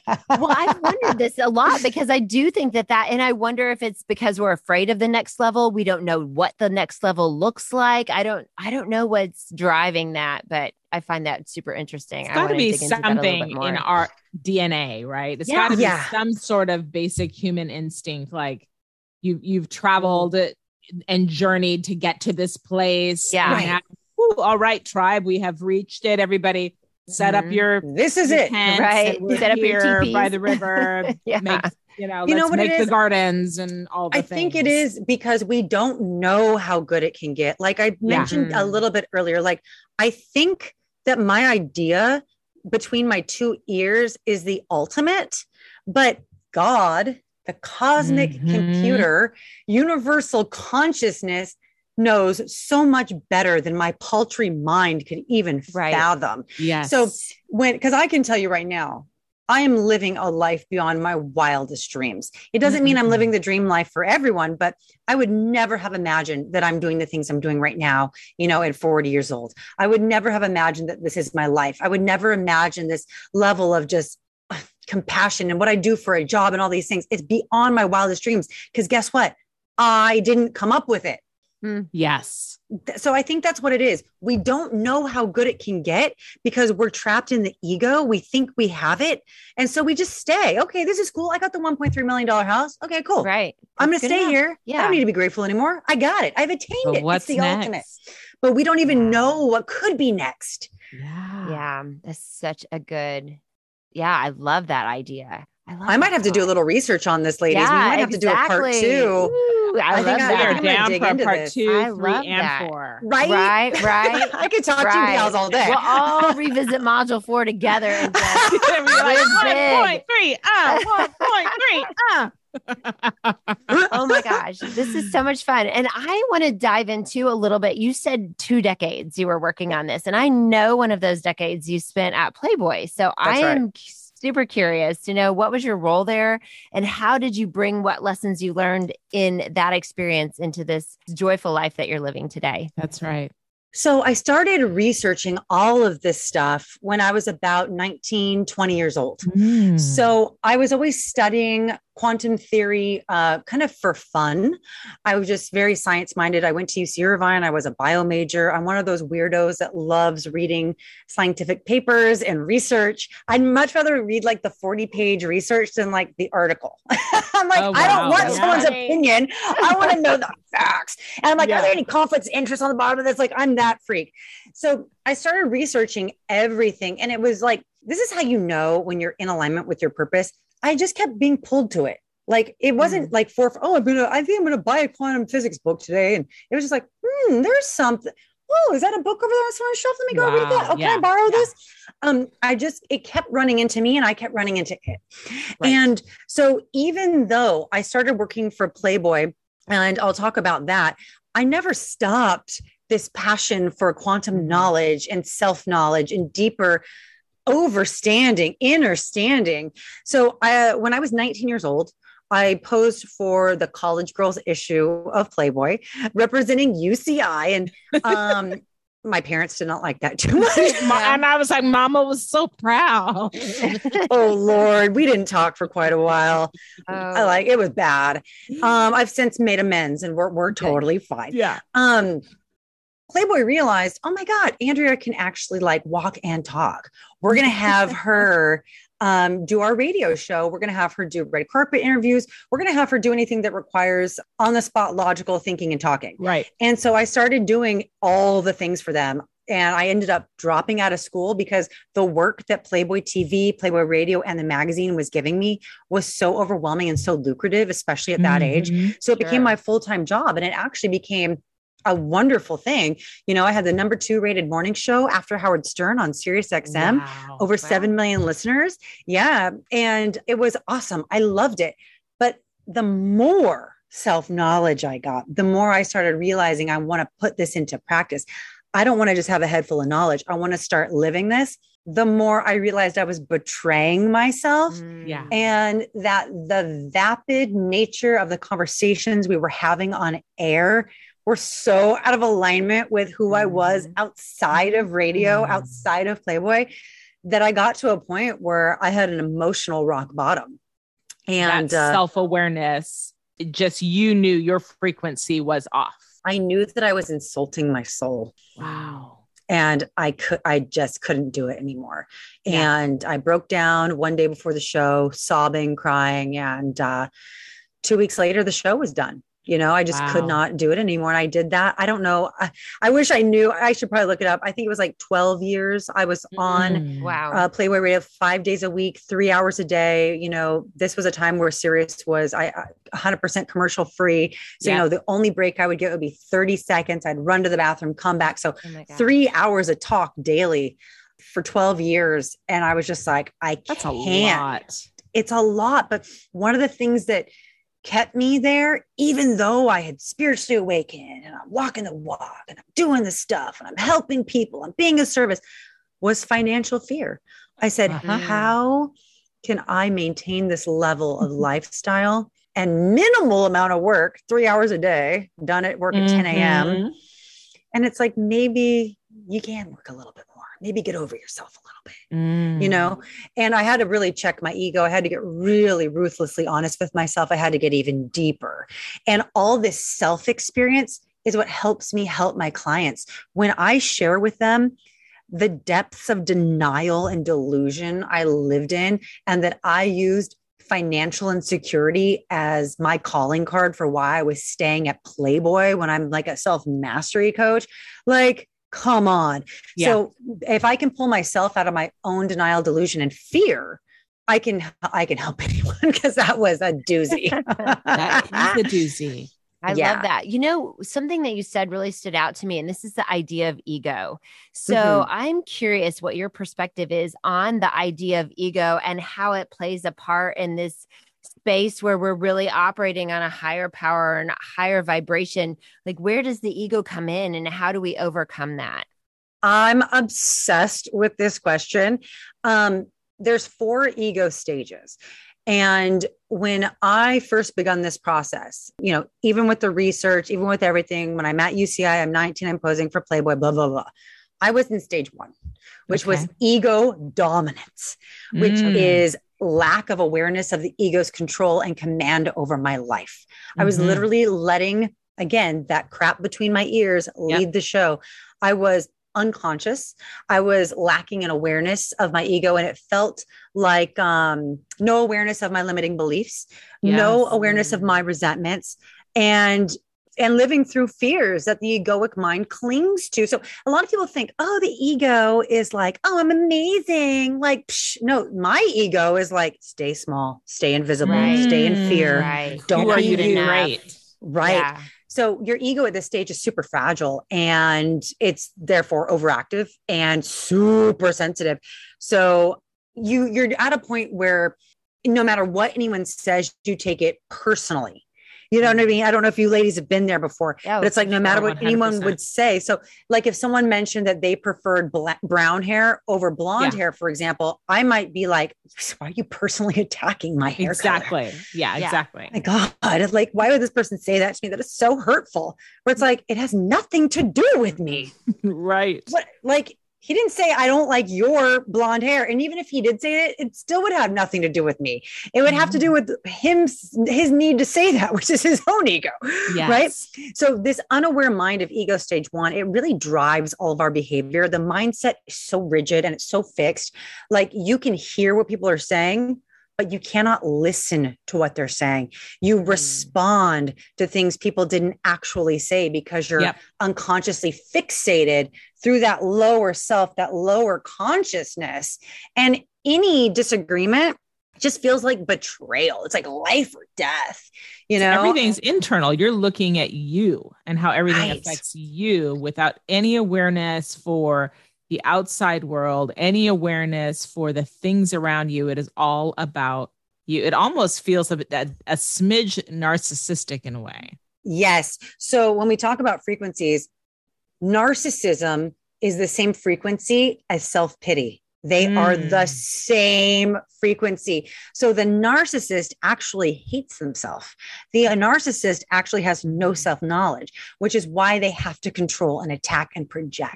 well, I've wondered this a lot because I do think that that, and I wonder if it's because we're afraid of the next level. We don't know what the next level looks like. I don't, I don't know what's driving that, but I find that super interesting. It's I got to be dig into that a little bit something in our DNA, right? It's Yeah. got to be Yeah. some sort of basic human instinct. Like you, you've traveled mm-hmm. and journeyed to get to this place. Yeah. Right. Now, whew, all right, tribe, we have reached it. Everybody, set up Mhm. your this is your it. Right. Set up your here by the river. Yeah. Make you know, You know let's what it make the gardens and all the I think it is because we don't know how good it can get. Like I Yeah. mentioned a Mhm. little bit earlier, like I think that my idea between my two ears is the ultimate, but God, the cosmic Mhm. computer, universal consciousness knows so much better than my paltry mind could even Right. fathom. Yes. So when, because I can tell you right now, I am living a life beyond my wildest dreams. It doesn't mean I'm living the dream life for everyone, but I would never have imagined that I'm doing the things I'm doing right now, you know, at 40 years old. I would never have imagined that this is my life. I would never imagine this level of just uh, compassion and what I do for a job and all these things. It's beyond my wildest dreams. Because guess what? I didn't come up with it Mm. yes. so I think that's what it is. We don't know how good it can get because we're trapped in the ego. We think we have it. And so we just stay. Okay, this is cool. I got the $1.3 million house. Okay, cool. right. I'm going to stay enough. here. Yeah. I don't need to be grateful anymore. I got it. I've attained But it. what's it's the ultimate. next? But we don't even Yeah. know what could be next. Yeah. Yeah, that's such a good. Yeah, I love that idea. I I might that have to do a little research on this, ladies. we might have to do a part two. Ooh, I, I love think I- We I that. are think I'm down dig for into part this. two, I three, and that. four. Right? Right, right. I could talk to you Right. gals all day. We'll all revisit module four together and just We're like, Live one big. point three, uh, one point three, uh. oh my gosh, this is so much fun. And I want to dive into a little bit. You said two decades you were working on this, and I know one of those decades you spent at Playboy. So I am right. Am super curious to know what was your role there and how did you bring what lessons you learned in that experience into this joyful life that you're living today? That's right. So I started researching all of this stuff when I was about 19, 20 years old. Mm. So I was always studying quantum theory uh, kind of for fun. I was just very science minded. I went to UC Irvine. I was a bio major. I'm one of those weirdos that loves reading scientific papers and research. I'd much rather read like the 40 page research than like the article. I'm like, Oh, I don't want That's someone's opinion. I want to know the facts. And I'm like, Yeah. are there any conflicts of interest on the bottom of this? Like, I'm that freak. So I started researching everything. And it was like, this is how you know when you're in alignment with your purpose. I just kept being pulled to it. Like it wasn't like for, oh, I'm gonna, I think I'm gonna buy a quantum physics book today. And it was just like, hmm, there's something. Oh, is that a book over there on the shelf? Let me go read Wow. that. Oh, can I borrow Yeah. this? Um, I just it kept running into me and I kept running into it. Right. And so even though I started working for Playboy, and I'll talk about that, I never stopped this passion for quantum knowledge and self knowledge and deeper overstanding, understanding. So I, when I was 19 years old, I posed for the college girls issue of Playboy representing UCI. And um, my parents did not like that too much. And I was like, Mama was so proud. oh Lord, we didn't talk for quite a while. Oh. I like it was bad. Um, I've since made amends and we're we're totally fine. yeah. Um, Playboy realized, oh my God, Andrea can actually like walk and talk. We're gonna have her um, do our radio show. We're gonna have her do red carpet interviews. We're gonna have her do anything that requires on the spot logical thinking and talking. Right. And so I started doing all the things for them. And I ended up dropping out of school because the work that Playboy TV, Playboy Radio, and the magazine was giving me was so overwhelming and so lucrative, especially at that age. Mhm. So it became my full time job. And it actually became a wonderful thing. You know, I had the number two rated morning show after Howard Stern on Sirius XM Wow. over Wow. 7 million listeners. Yeah. And it was awesome. I loved it. But the more self knowledge I got, the more I started realizing I want to put this into practice. I don't want to just have a head full of knowledge. I want to start living this. The more I realized I was betraying myself Mm. Yeah. and that the vapid nature of the conversations we were having on air were so out of alignment with who I was Mhm. outside of radio, Mhm. outside of Playboy, that I got to a point where I had an emotional rock bottom. And uh, self awareness, just you knew your frequency was off. I knew that I was insulting my soul. Wow. and I could I just couldn't do it anymore. Yeah. And I broke down one day before the show, sobbing, crying, and uh, two weeks later the show was done. You know, I just could not do it anymore. And I did that. I don't know. I, I wish I knew. I should probably look it up. I think it was like 12 years I was on Mm. Wow. uh, Playboy Radio five days a week, three hours a day. You know, this was a time where Sirius was I, I 100% commercial free. So, Yeah. you know, the only break I would get would be 30 seconds. I'd run to the bathroom, come back. So, Oh my God. three hours of talk daily for 12 years. And I was just like, I That's can't. lot. It's a lot. But one of the things that kept me there, even though I had spiritually awakened and I'm walking the walk and I'm doing the stuff and I'm helping people, I'm being of service, was financial fear. I said, Uh-huh. how can I maintain this level of lifestyle and minimal amount of work, three hours a day, done at work at 10 a.m. And it's like, maybe you can work a little bit maybe get over yourself a little bit Mm. you know? And i had to really check my ego. I had to get really ruthlessly honest with myself. I had to get even deeper. And all this self experience is what helps me help my clients. When i share with them the depths of denial and delusion i lived in and that i used financial insecurity as my calling card for why i was staying at playboy when i'm like a self mastery coach like come on Yeah. so if I can pull myself out of my own denial, delusion, and fear, I can I can help anyone because that was a doozy. that is a doozy. I Yeah. love that. You know, something that you said really stood out to me, and this is the idea of ego. So mm-hmm. I'm curious what your perspective is on the idea of ego and how it plays a part in this space where we're really operating on a higher power and higher vibration. Like, where does the ego come in and how do we overcome that? I'm obsessed with this question. Um, there's four ego stages. And when I first begun this process, you know, even with the research, even with everything, when I'm at UCI, I'm 19, I'm posing for Playboy, blah, blah, blah. I was in stage one, which was ego dominance, which Mm. is lack of awareness of the ego's control and command over my life. I was Mhm. literally letting, again, that crap between my ears lead the show. I was unconscious. I was lacking in awareness of my ego, and it felt like um, no awareness of my limiting beliefs, no Yes. awareness of my resentments, and and living through fears that the egoic mind clings to. So a lot of people think, oh, the ego is like, oh, I'm amazing. Like, psh, no, my ego is like, stay small, stay invisible, Right. stay in fear. Mm, right. Don't Who are be you to you. be? Right. Yeah. So your ego at this stage is super fragile and it's therefore overactive and super sensitive. So you you're at a point where no matter what anyone says, you take it personally. You know what mm. I mean? I don't know if you ladies have been there before, Yeah, but it's like no matter sure, what anyone 100%. would say. So, like if someone mentioned that they preferred black, brown hair over blonde Yeah. hair, for example, I might be like, "Why are you personally attacking my hair?" color?" Exactly. Yeah, Yeah. exactly. my God, like, why would this person say that to me? That is so hurtful. Where it's like, it has nothing to do with me. right. What, like, he didn't say, I don't like your blonde hair. And even if he did say it, it still would have nothing to do with me. It would have to do mm. with him, his need to say that, which is his own ego. Yes. Right. So, this unaware mind of ego stage one, it really drives all of our behavior. The mindset is so rigid and it's so fixed. Like, you can hear what people are saying, but you cannot listen to what they're saying. You mm. respond to things people didn't actually say because you're Yep. unconsciously fixated through that lower self, that lower consciousness. And any disagreement just feels like betrayal. It's like life or death, you know? everything's internal. You're looking at you and how everything Right. affects you without any awareness for the outside world, any awareness for the things around you. It is all about you. It almost feels a, a, a smidge narcissistic in a way. Yes. So when we talk about frequencies, narcissism is the same frequency as self pity. They are the Mm. same frequency. So the narcissist actually hates themselves. The narcissist actually has no self knowledge, which is why they have to control and attack and project.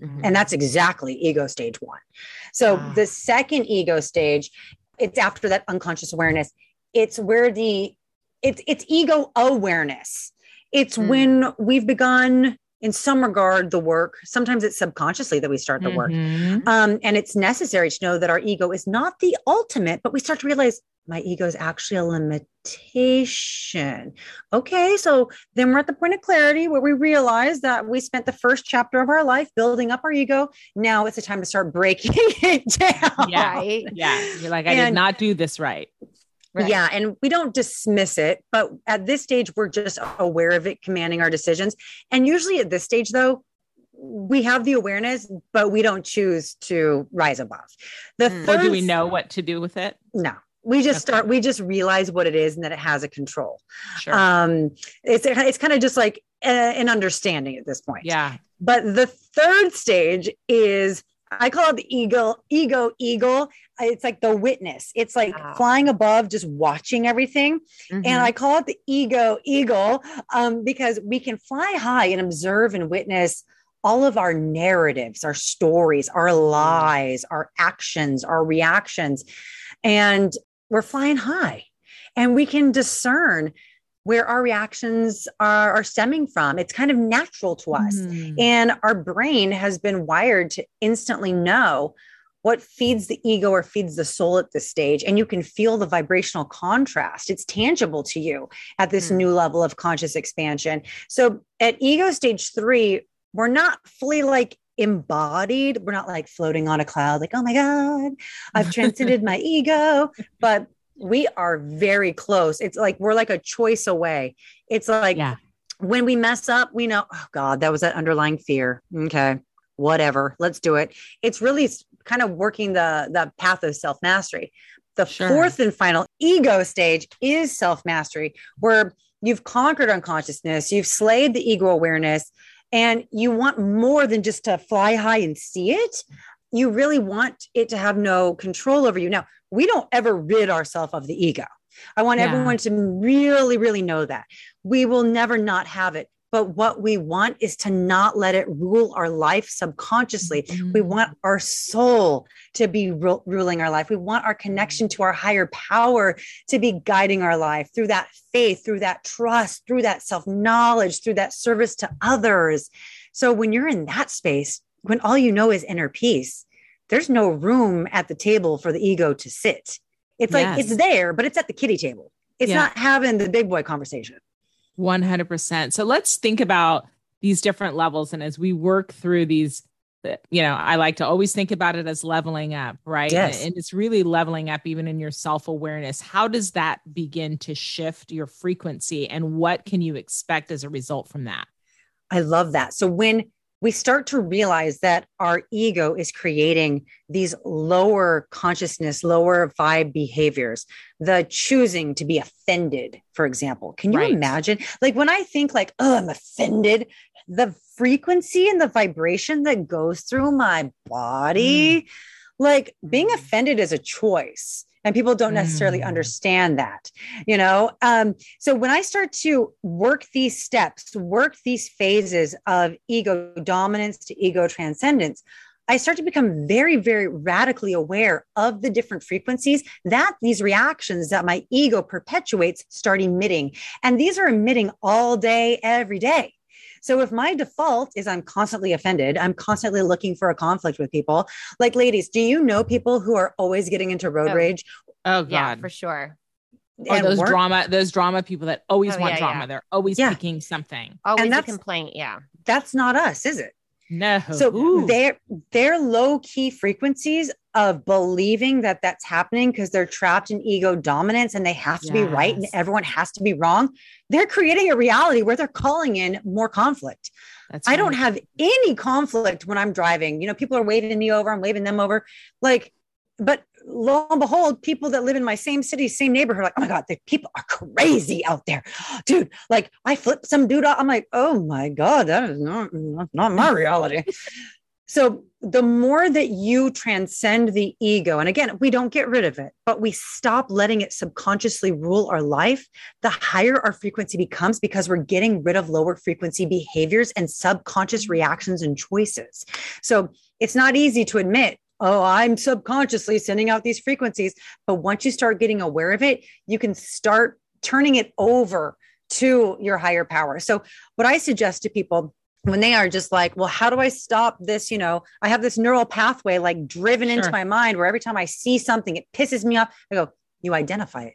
Yeah. Mhm. And that's exactly ego stage one. So Wow. the second ego stage, it's after that unconscious awareness. It's where the it's it's ego awareness. It's Mm. when we've begun in some regard the work. Sometimes it's subconsciously that we start the work. Mhm. Um, and it's necessary to know that our ego is not the ultimate, but we start to realize my ego is actually a limitation. Okay, so then we're at the point of clarity where we realize that we spent the first chapter of our life building up our ego. Now it's the time to start breaking it down. Yeah. Yeah. You're like, I did not do this right. Right. Yeah, and we don't dismiss it, but at this stage, we're just aware of it commanding our decisions. And usually at this stage, though, we have the awareness, but we don't choose to rise above. The Mm. Or third do we know what to do with it? No, we just Okay. start. We just realize what it is and that it has a control. Sure. Um, it's it's kind of just like a, an understanding at this point. yeah. But the third stage is I call it the ego, ego, eagle. It's like the witness. It's like Wow. flying above, just watching everything. Mhm. And I call it the ego eagle um, because we can fly high and observe and witness all of our narratives, our stories, our lies, our actions, our reactions. And we're flying high and we can discern where our reactions are, are stemming from. It's kind of natural to us. Mhm. And our brain has been wired to instantly know what feeds the ego or feeds the soul at this stage. And you can feel the vibrational contrast. It's tangible to you at this Hmm. new level of conscious expansion. So at ego stage three, we're not fully like embodied. We're not like floating on a cloud, like, oh my God, I've transcended my ego. But we are very close. It's like we're like a choice away. It's like Yeah. when we mess up, we know, oh God, that was that underlying fear. Okay, whatever, let's do it. It's really kind of working the the path of self mastery. The Sure. fourth and final ego stage is self mastery, where you've conquered unconsciousness, you've slayed the ego awareness, and you want more than just to fly high and see it. You really want it to have no control over you. Now, we don't ever rid ourselves of the ego. I want Yeah. everyone to really, really know that we will never not have it. But what we want is to not let it rule our life subconsciously. We Mm. want our soul to be ru- ruling our life. We want our connection to our higher power to be guiding our life through that faith, through that trust, through that self knowledge, through that service to others. So when you're in that space, when all you know is inner peace, there's no room at the table for the ego to sit. It's like Yes. it's there, but it's at the kitty table. It's Yeah. not having the big boy conversation. 100%. So let's think about these different levels. And as we work through these, uh, you know, I like to always think about it as leveling up, right? Yes. And it's really leveling up even in your self awareness. How does that begin to shift your frequency? And what can you expect as a result from that? I love that. So when we start to realize that our ego is creating these lower consciousness, lower vibe behaviors, the choosing to be offended, for example. Can you Right. imagine? Like when I think like, oh, I'm offended, the frequency and the vibration that goes through my body, like being Mm. offended is a choice. And people don't necessarily Mm. understand that, you know? Um, so when I start to work these steps, work these phases of ego dominance to ego transcendence, I start to become very, very radically aware of the different frequencies that these reactions that my ego perpetuates start emitting. And these are emitting all day, every day. So if my default is I'm constantly offended, I'm constantly looking for a conflict with people. Like, ladies, do you know people who are always getting into road Oh. rage? Oh, God. Yeah, for sure. or those weren't- drama, those drama people that always Oh, want yeah, drama. yeah. They're always Yeah. picking something. Always a that's- complaint. Yeah. That's not us, is it? No. So Ooh. their their low key frequencies of believing that that's happening because they're trapped in ego dominance and they have to be right and everyone has to be wrong. They're creating a reality where they're calling in more conflict. That's I don't have any conflict when I'm driving. You know, people are waving me over, I'm waving them over. Like, but lo and behold, people that live in my same city, same neighborhood, like, oh my God, the people are crazy out there. Dude, like I flip some dude off. I'm like, oh my God, that is not, not, not my reality. so the more that you transcend the ego, and again, we don't get rid of it, but we stop letting it subconsciously rule our life, the higher our frequency becomes because we're getting rid of lower frequency behaviors and subconscious reactions and choices. So it's not easy to admit, oh, I'm subconsciously sending out these frequencies. But once you start getting aware of it, you can start turning it over to your higher power. So, what I suggest to people when they are just like, well, how do I stop this? You know, I have this neural pathway like driven into my mind where every time I see something, it pisses me off. I go, you identify it,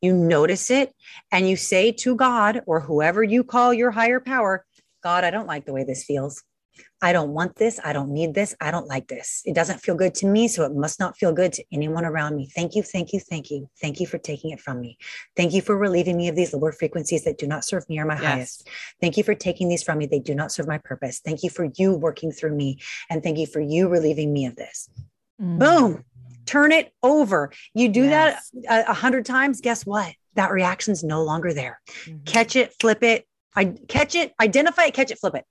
you notice it, and you say to God or whoever you call your higher power, God, I don't like the way this feels. I don't want this. I don't need this. I don't like this. It doesn't feel good to me. So it must not feel good to anyone around me. Thank you. Thank you. Thank you. Thank you for taking it from me. Thank you for relieving me of these lower frequencies that do not serve me or my Yes. highest. Thank you for taking these from me. They do not serve my purpose. Thank you for you working through me. And thank you for you relieving me of this. Mm. Boom. Turn it over. You do Yes. that a a hundred times. Guess what? That reaction's no longer there. Mhm. Catch it, flip it. I catch it, identify it, catch it, flip it.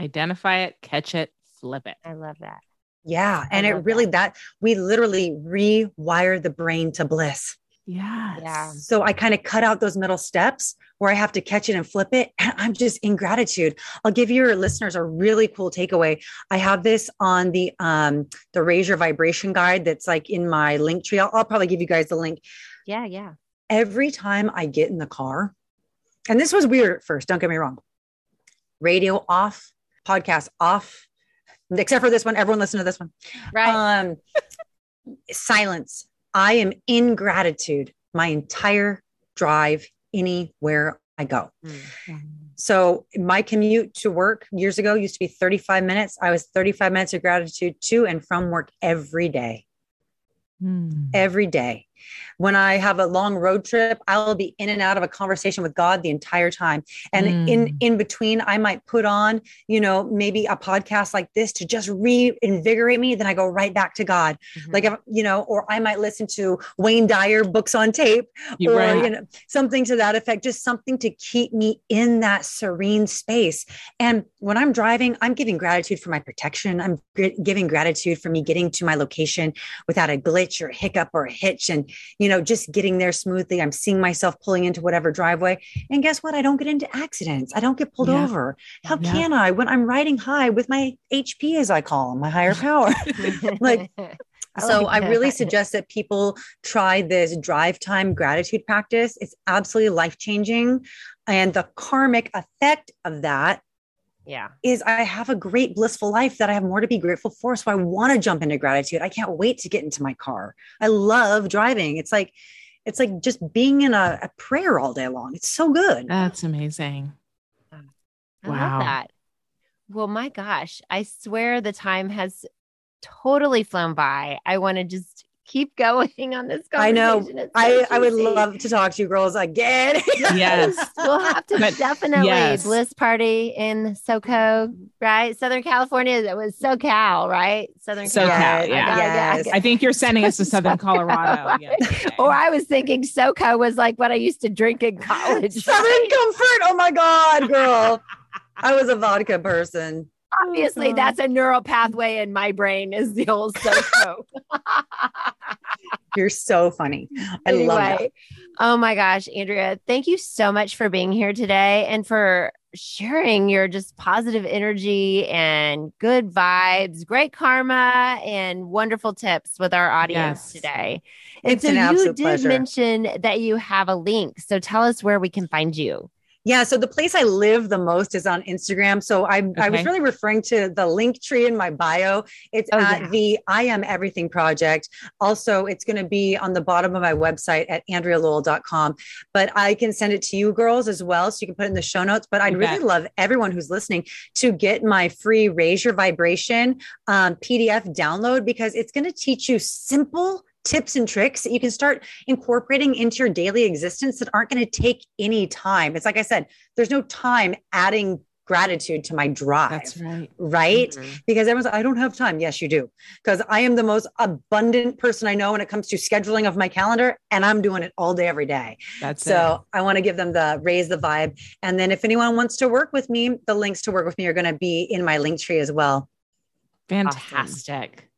Identify it, catch it, flip it. I love that. Yeah. And it love really that we literally rewire the brain to bliss. Yes. Yeah. So I kind of cut out those middle steps where I have to catch it and flip it. And I'm just in gratitude. I'll give your listeners a really cool takeaway. I have this on the um the raise your vibration guide that's like in my link tree. I'll, I'll probably give you guys the link. Yeah. Yeah. Every time I get in the car, and this was weird at first, don't get me wrong. Radio off, podcast off, except for this one. Everyone listen to this one. Right. Um, silence. I am in gratitude my entire drive anywhere I go. Mm. So my commute to work years ago used to be 35 minutes. I was 35 minutes of gratitude to and from work every day. Hmm. Every day. When I have a long road trip, I'll be in and out of a conversation with God the entire time. And in Mm. in between, I might put on, you know, maybe a podcast like this to just reinvigorate me. Then I go right back to God. Mhm. Like if, you know, or I might listen to Wayne Dyer books on tape You're or right. you know something to that effect just something to keep me in that serene space and when i'm driving i'm giving gratitude for my protection i'm giving gratitude for me getting to my location without a glitch or a hiccup or a hitch and you know just getting there smoothly i'm seeing myself pulling into whatever driveway and guess what i don't get into accidents i don't get pulled Yeah. over how Yeah. can i when i'm riding high with my hp as i call them, my higher power like, I so like I really suggest that people try this drive time gratitude practice. It's absolutely life changing. And the karmic effect of that yeah. is I have a great blissful life that I have more to be grateful for. So I want to jump into gratitude. I can't wait to get into my car. I love driving. It's like, it's like just being in a, a prayer all day long. It's so good. That's amazing. I Wow. love that. Well, my gosh, I swear the time has totally flown by. I want to just keep going on this I know. conversation. It's so I, I would love to talk to you girls again. Yes. We'll have to But- definitely yes. bliss party in SoCo, right? Southern California. That was SoCal, right? Southern SoCal, Cal. yeah. I gotta- Yes. gotta- I think you're sending us to Southern Colorado. Yeah. Or I was thinking SoCo was like what I used to drink in college. Southern comfort. Oh my God, girl. I was a vodka person. Obviously, God. that's a neural pathway in my brain is the old so You're so funny. I love that. anyway, oh my gosh, Andrea, thank you so much for being here today and for sharing your just positive energy and good vibes, great karma, and wonderful tips with our audience Yes. today. And It's so an you absolute did pleasure. mention that you have a link. So tell us where we can find you. Yeah. So the place I live the most is on Instagram. So I, I was really referring to the link tree in my bio. It's Oh, at yeah. the I Am Everything Project. Also, it's going to be on the bottom of my website at AndreaLowell.com. But I can send it to you girls as well. So you can put it in the show notes. But I'd You really love everyone who's listening to get my free Raise Your Vibration um, PDF download because it's going to teach you simple tips and tricks that you can start incorporating into your daily existence that aren't going to take any time. It's like I said, there's no time adding gratitude to my drive, That's right. right? Mhm. Because everyone's like, I don't have time. Yes, you do. Because I am the most abundant person I know when it comes to scheduling of my calendar, and I'm doing it all day, every day. That's So I want to give them the raise the vibe. And then if anyone wants to work with me, the links to work with me are going to be in my link tree as well. it. Fantastic.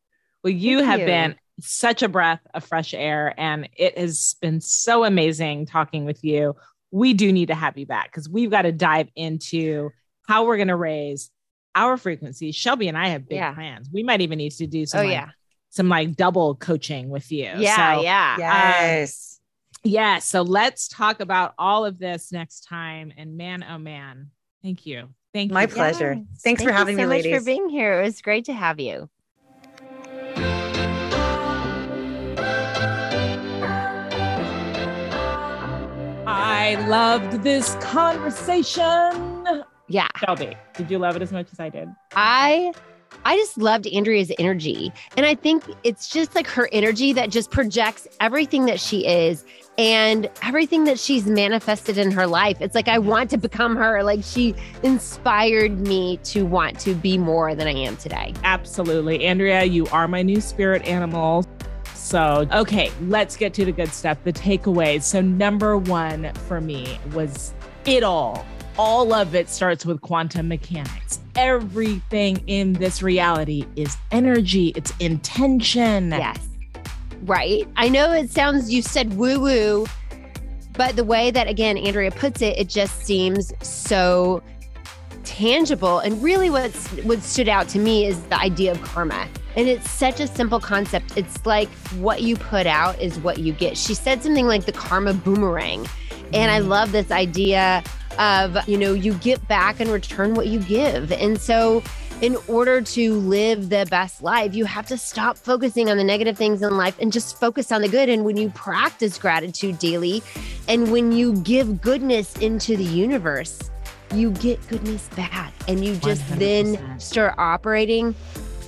Well, you Thank have you. been such a breath of fresh air, and it has been so amazing talking with you. We do need to have you back because we've got to dive into how we're going to raise our frequency. Shelby and I have big Yeah. plans. We might even need to do some Oh, like, yeah. some like double coaching with you. Yeah. So, um, yeah. Yes. Yeah. So let's talk about all of this next time. And man, oh man, thank you. Thank you. My you. pleasure. Yes. Thanks for Thank you having so me, much ladies. for being here. It was great to have you. I loved this conversation. Yeah. Shelby, did you love it as much as I did? I I just loved Andrea's energy. And I think it's just like her energy that just projects everything that she is and everything that she's manifested in her life. It's like I want to become her. Like she inspired me to want to be more than I am today. Absolutely. Andrea, you are my new spirit animal. So, okay, let's get to the good stuff, the takeaways. So, number one for me was it all. All of it starts with quantum mechanics. Everything in this reality is energy, it's intention. Yes. Right. I know it sounds, you said woo woo, but the way that, again, Andrea puts it, it just seems so tangible. And really, what's, what stood out to me is the idea of karma. And it's such a simple concept. It's like what you put out is what you get. She said something like the karma boomerang. And I love this idea of, you know, you get back and return what you give. And so, in order to live the best life, you have to stop focusing on the negative things in life and just focus on the good. And when you practice gratitude daily and when you give goodness into the universe, you get goodness back and you just 100%. then start operating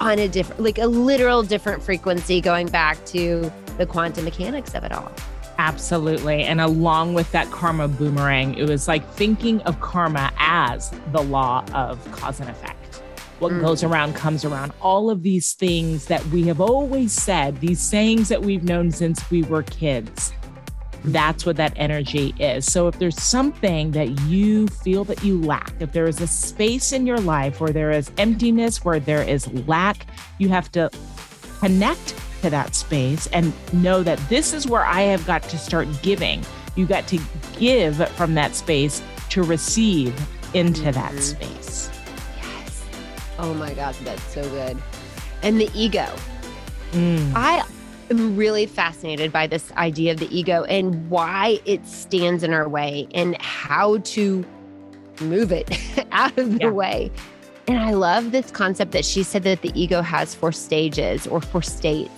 on a different, like a literal different frequency, going back to the quantum mechanics of it all. Absolutely. And along with that karma boomerang, it was like thinking of karma as the law of cause and effect. What Mm. goes around comes around. All of these things that we have always said, these sayings that we've known since we were kids. That's what that energy is. So, if there's something that you feel that you lack, if there is a space in your life where there is emptiness, where there is lack, you have to connect to that space and know that this is where I have got to start giving. You got to give from that space to receive into that Mhm. space. Yes. Oh my God, that's so good. And the ego. Mm. I am really fascinated by this idea of the ego and why it stands in our way and how to move it out of the Yeah. way. And I love this concept that she said that the ego has four stages or four states.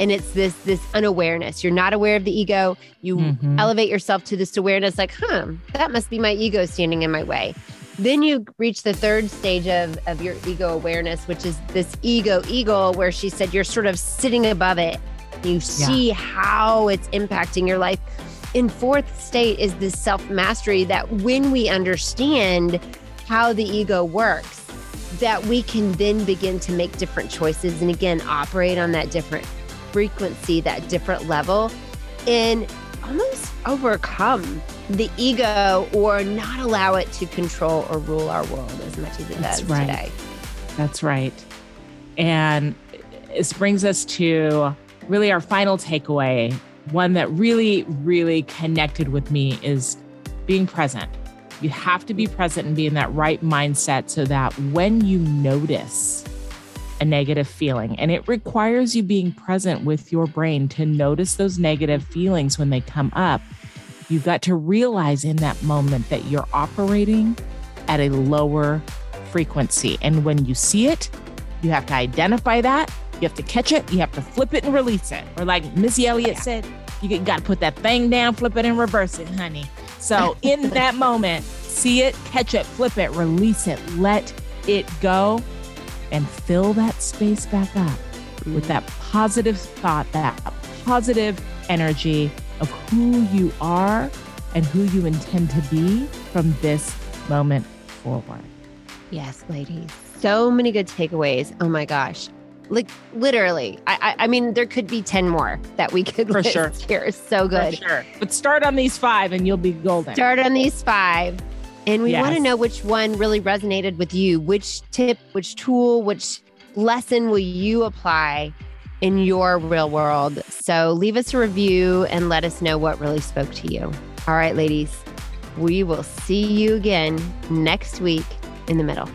And it's this this unawareness. You're not aware of the ego. You Mhm. elevate yourself to this awareness like, huh, that must be my ego standing in my way. Then you reach the third stage of, of your ego awareness, which is this ego eagle, where she said you're sort of sitting above it. You see how it's impacting your life. In fourth state is this self mastery that when we understand how the ego works, that we can then begin to make different choices and again operate on that different frequency, that different level, and almost overcome the ego or not allow it to control or rule our world as much as it That's does right. today. That's right. And this brings us to really our final takeaway. One that really, really connected with me is being present. You have to be present and be in that right mindset so that when you notice a negative feeling, and it requires you being present with your brain to notice those negative feelings when they come up, you've got to realize in that moment that you're operating at a lower frequency. And when you see it, you have to identify that. You have to catch it. You have to flip it and release it. Or like Missy Elliott said, you got to put that thing down, flip it and reverse it, honey. So in that moment, see it, catch it, flip it, release it, let it go, and fill that space back up with that positive thought, that positive energy of who you are and who you intend to be from this moment forward. Yes, ladies. So many good takeaways. Oh my gosh. Like literally, I, I, I mean, there could be 10 more that we could For list sure. here. So good. For sure. But start on these five and you'll be golden. Start on these five. And we want to know which one really resonated with you. Which tip, which tool, which lesson will you apply in your real world? So leave us a review and let us know what really spoke to you. All right, ladies, we will see you again next week in the middle.